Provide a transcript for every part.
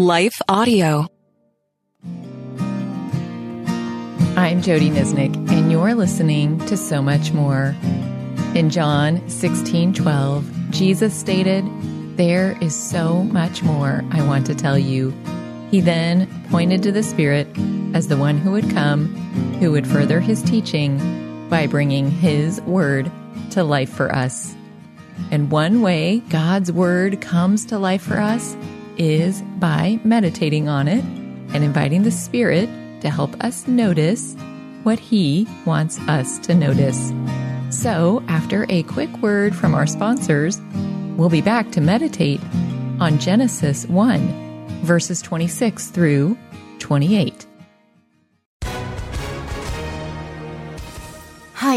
Life Audio. I'm Jodie Niznik, and you're listening to So Much More. In John 16 12, Jesus stated, There is so much more I want to tell you. He then pointed to the Spirit as the one who would come, who would further his teaching by bringing his word to life for us. And one way God's word comes to life for us is by meditating on it and inviting the Spirit to help us notice what He wants us to notice. So, after a quick word from our sponsors, we'll be back to meditate on Genesis 1, verses 26 through 28.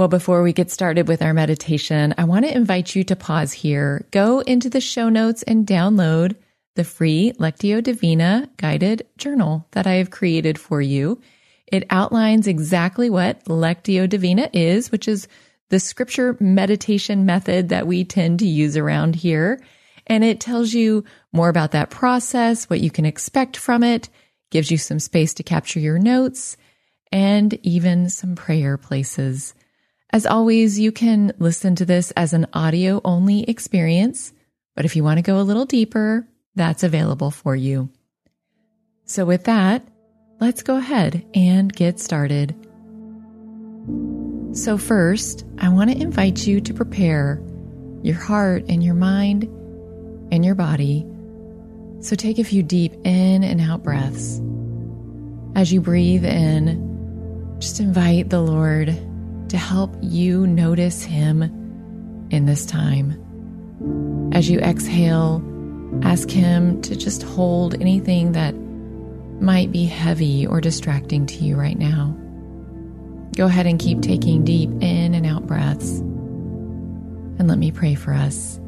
Well, before we get started with our meditation, I want to invite you to pause here, go into the show notes, and download the free Lectio Divina guided journal that I have created for you. It outlines exactly what Lectio Divina is, which is the scripture meditation method that we tend to use around here. And it tells you more about that process, what you can expect from it, gives you some space to capture your notes, and even some prayer places. As always, you can listen to this as an audio only experience, but if you want to go a little deeper, that's available for you. So, with that, let's go ahead and get started. So, first, I want to invite you to prepare your heart and your mind and your body. So, take a few deep in and out breaths. As you breathe in, just invite the Lord to help you notice Him in this time. As you exhale, ask Him to just hold anything that might be heavy or distracting to you right now. Go ahead and keep taking deep in and out breaths. And let me pray for us.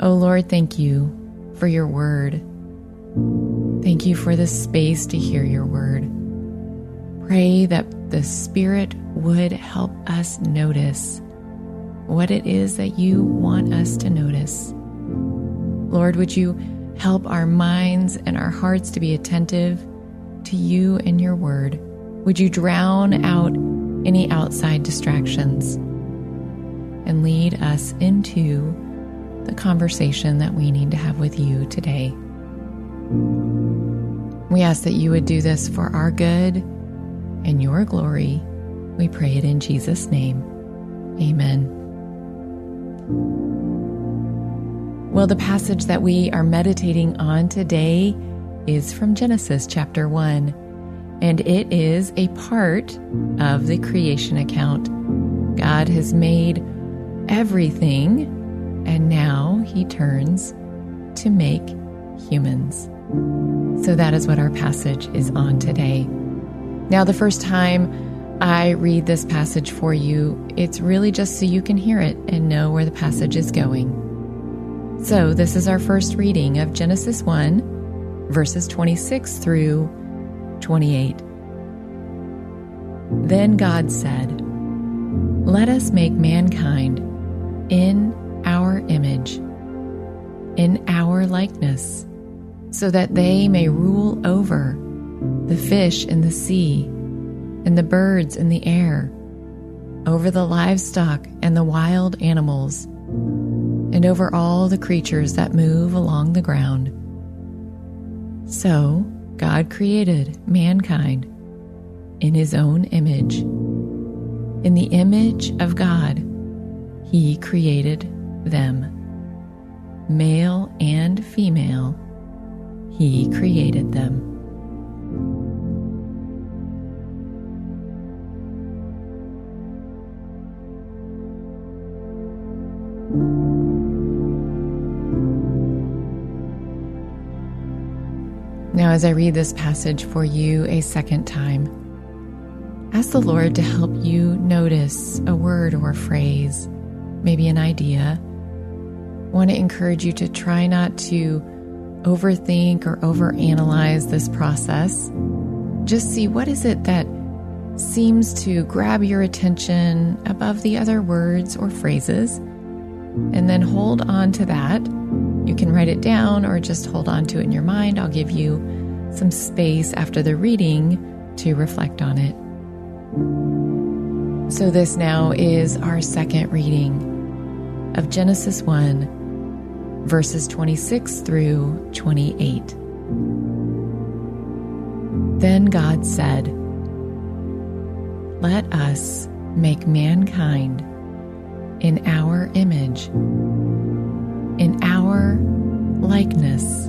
Oh Lord, thank you for your word. Thank you for the space to hear your word. Pray that the Spirit would help us notice what it is that you want us to notice. Lord, would you help our minds and our hearts to be attentive to you and your word? Would you drown out any outside distractions and lead us into the conversation that we need to have with you today? We ask that you would do this for our good and your glory. We pray it in Jesus' name. Amen. Well, the passage that we are meditating on today is from Genesis chapter 1, and it is a part of the creation account. God has made everything, and now he turns to make humans. So that is what our passage is on today. Now, the first time I read this passage for you, it's really just so you can hear it and know where the passage is going. So, this is our first reading of Genesis 1, verses 26 through 28. Then God said, Let us make mankind in our image, in our likeness, so that they may rule over the fish in the sea, and the birds in the air, over the livestock and the wild animals, and over all the creatures that move along the ground. So God created mankind in his own image. In the image of God, he created them. Male and female, he created them. Now, as I read this passage for you a second time, ask the Lord to help you notice a word or a phrase, maybe an idea. I want to encourage you to try not to overthink or overanalyze this process. Just see what is it that seems to grab your attention above the other words or phrases, and then hold on to that you can write it down or just hold on to it in your mind. I'll give you some space after the reading to reflect on it. So, this now is our second reading of Genesis 1, verses 26 through 28. Then God said, Let us make mankind in our image our likeness,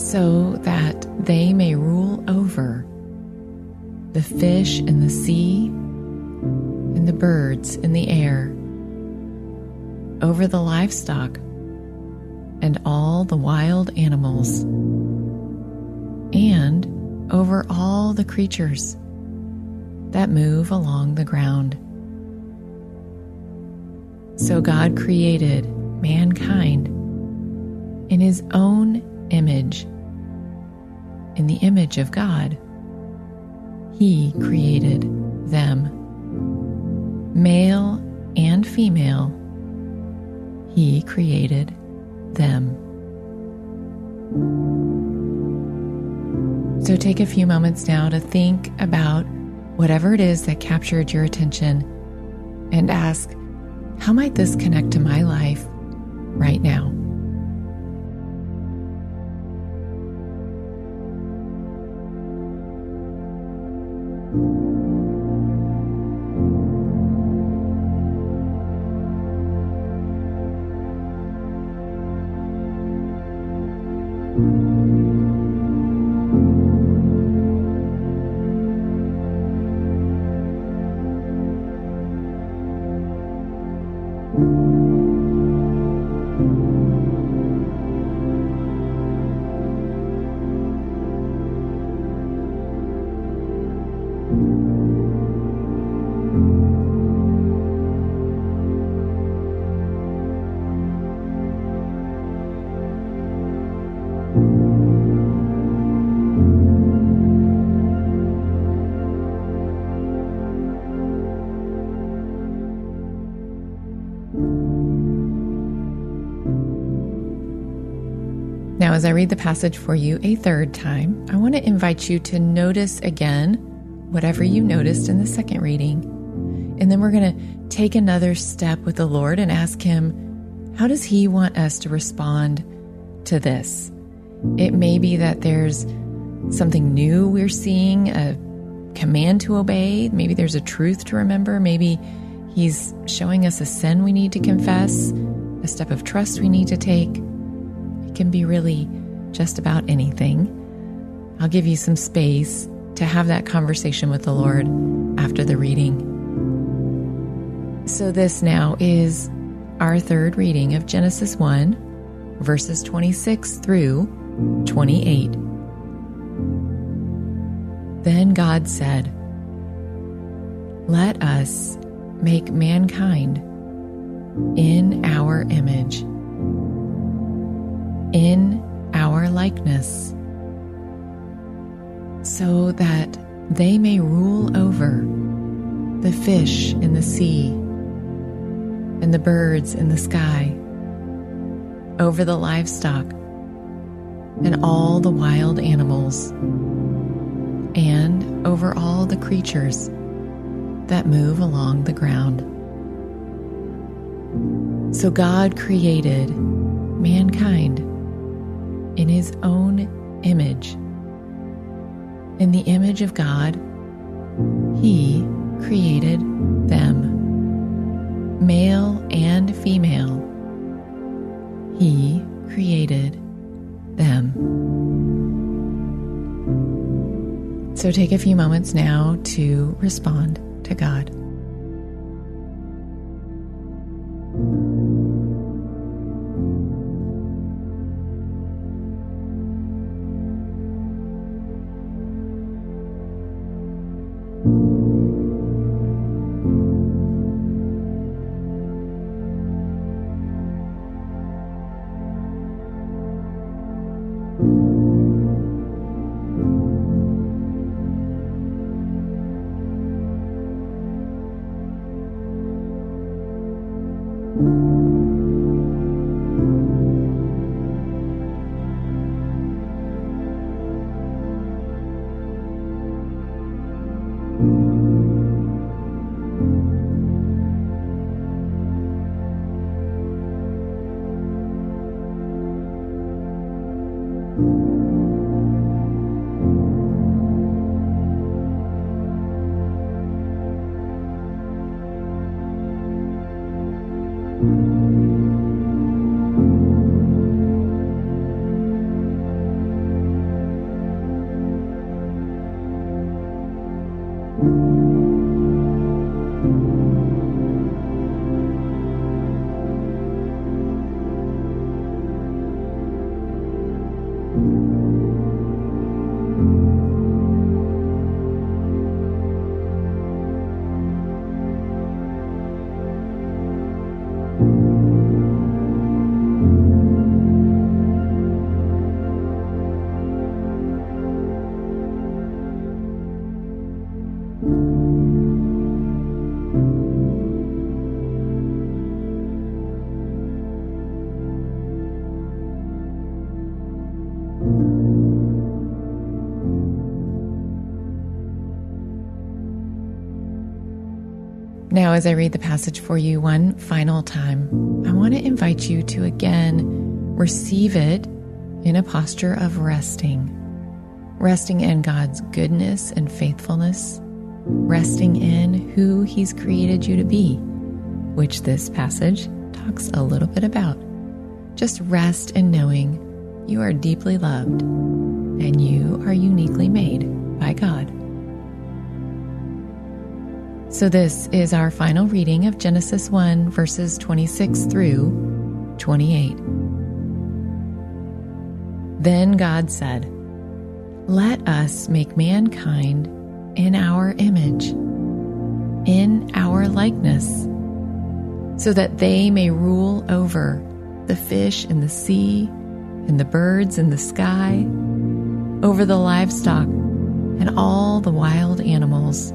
so that they may rule over the fish in the sea and the birds in the air, over the livestock and all the wild animals, and over all the creatures that move along the ground. So God created mankind in his own image. In the image of God, he created them. Male and female, he created them. So take a few moments now to think about whatever it is that captured your attention and ask, how might this connect to my life right now? As I read the passage for you a third time, I want to invite you to notice again whatever you noticed in the second reading. And then we're going to take another step with the Lord and ask Him, how does He want us to respond to this? It may be that there's something new we're seeing, a command to obey. Maybe there's a truth to remember. Maybe He's showing us a sin we need to confess, a step of trust we need to take can be really just about anything. I'll give you some space to have that conversation with the Lord after the reading. So, this now is our third reading of Genesis 1, verses 26 through 28. Then God said, Let us make mankind in our image in our likeness, so that they may rule over the fish in the sea and the birds in the sky, over the livestock and all the wild animals, and over all the creatures that move along the ground. So God created mankind in his own image. In the image of God, He created them. Male and female, He created them. So take a few moments now to respond to God. Now, as I read the passage for you one final time, I want to invite you to again receive it in a posture of resting, resting in God's goodness and faithfulness, resting in who He's created you to be, which this passage talks a little bit about. Just rest in knowing you are deeply loved and you are uniquely made by God. So, this is our final reading of Genesis 1, verses 26 through 28. Then God said, Let us make mankind in our image, in our likeness, so that they may rule over the fish in the sea and the birds in the sky, over the livestock and all the wild animals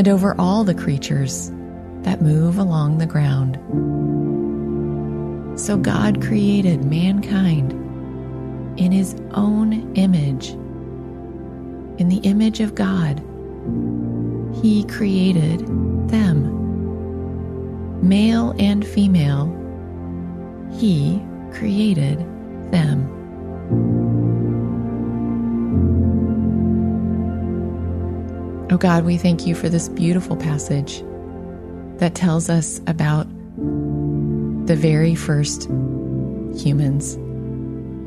and over all the creatures that move along the ground. So God created mankind in his own image. In the image of God, he created them. Male and female, he created them. God, we thank you for this beautiful passage that tells us about the very first humans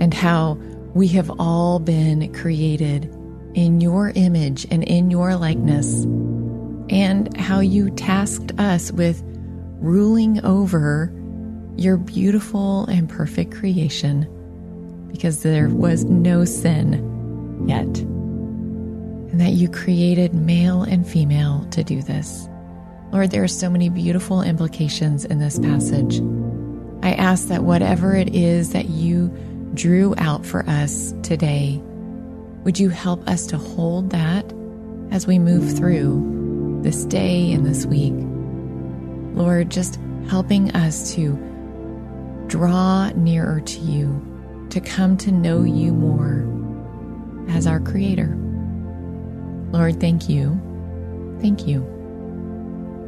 and how we have all been created in your image and in your likeness, and how you tasked us with ruling over your beautiful and perfect creation because there was no sin yet and that you created male and female to do this. Lord, there are so many beautiful implications in this passage. I ask that whatever it is that you drew out for us today, would you help us to hold that as we move through this day and this week? Lord, just helping us to draw nearer to you, to come to know you more as our Creator. Lord, thank you. Thank you.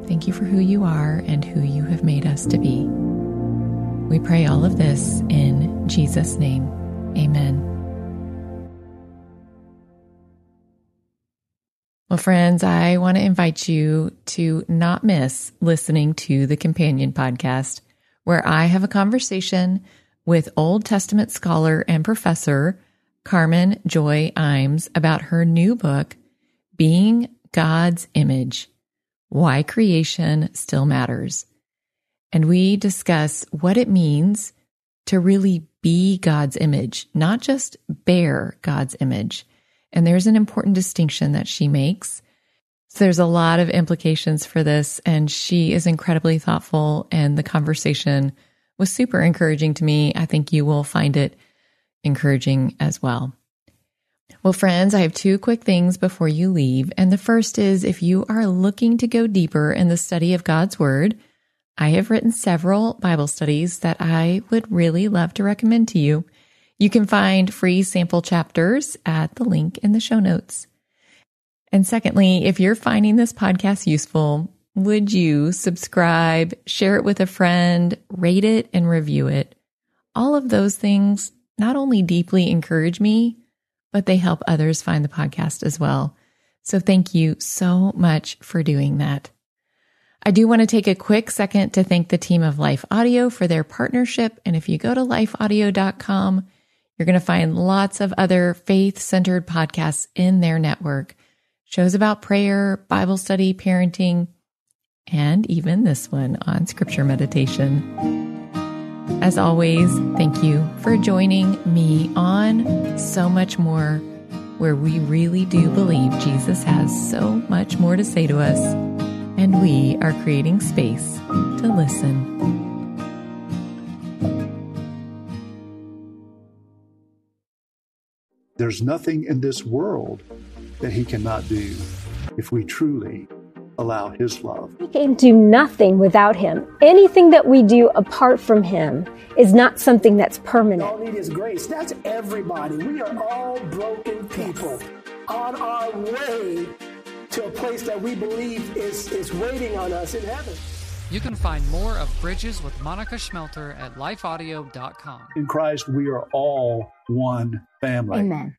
Thank you for who you are and who you have made us to be. We pray all of this in Jesus' name. Amen. Well, friends, I want to invite you to not miss listening to the Companion Podcast, where I have a conversation with Old Testament scholar and professor Carmen Joy Imes about her new book, being God's Image Why Creation Still Matters. And we discuss what it means to really be God's image, not just bear God's image. And there's an important distinction that she makes. So there's a lot of implications for this, and she is incredibly thoughtful, and the conversation was super encouraging to me. I think you will find it encouraging as well. Well, friends, I have two quick things before you leave. And the first is if you are looking to go deeper in the study of God's Word, I have written several Bible studies that I would really love to recommend to you. You can find free sample chapters at the link in the show notes. And secondly, if you're finding this podcast useful, would you subscribe, share it with a friend, rate it, and review it? All of those things not only deeply encourage me, but they help others find the podcast as well. So thank you so much for doing that. I do want to take a quick second to thank the team of Life Audio for their partnership. And if you go to lifeaudio.com, you're going to find lots of other faith centered podcasts in their network shows about prayer, Bible study, parenting, and even this one on scripture meditation. As always, thank you for joining me on So Much More, where we really do believe Jesus has so much more to say to us and we are creating space to listen. There's nothing in this world that he cannot do if we truly allow his love. We can do nothing without him. Anything that we do apart from him is not something that's permanent. All need is grace. That's everybody. We are all broken people on our way to a place that we believe is, is waiting on us in heaven. You can find more of Bridges with Monica Schmelter at lifeaudio.com. In Christ, we are all one family. Amen.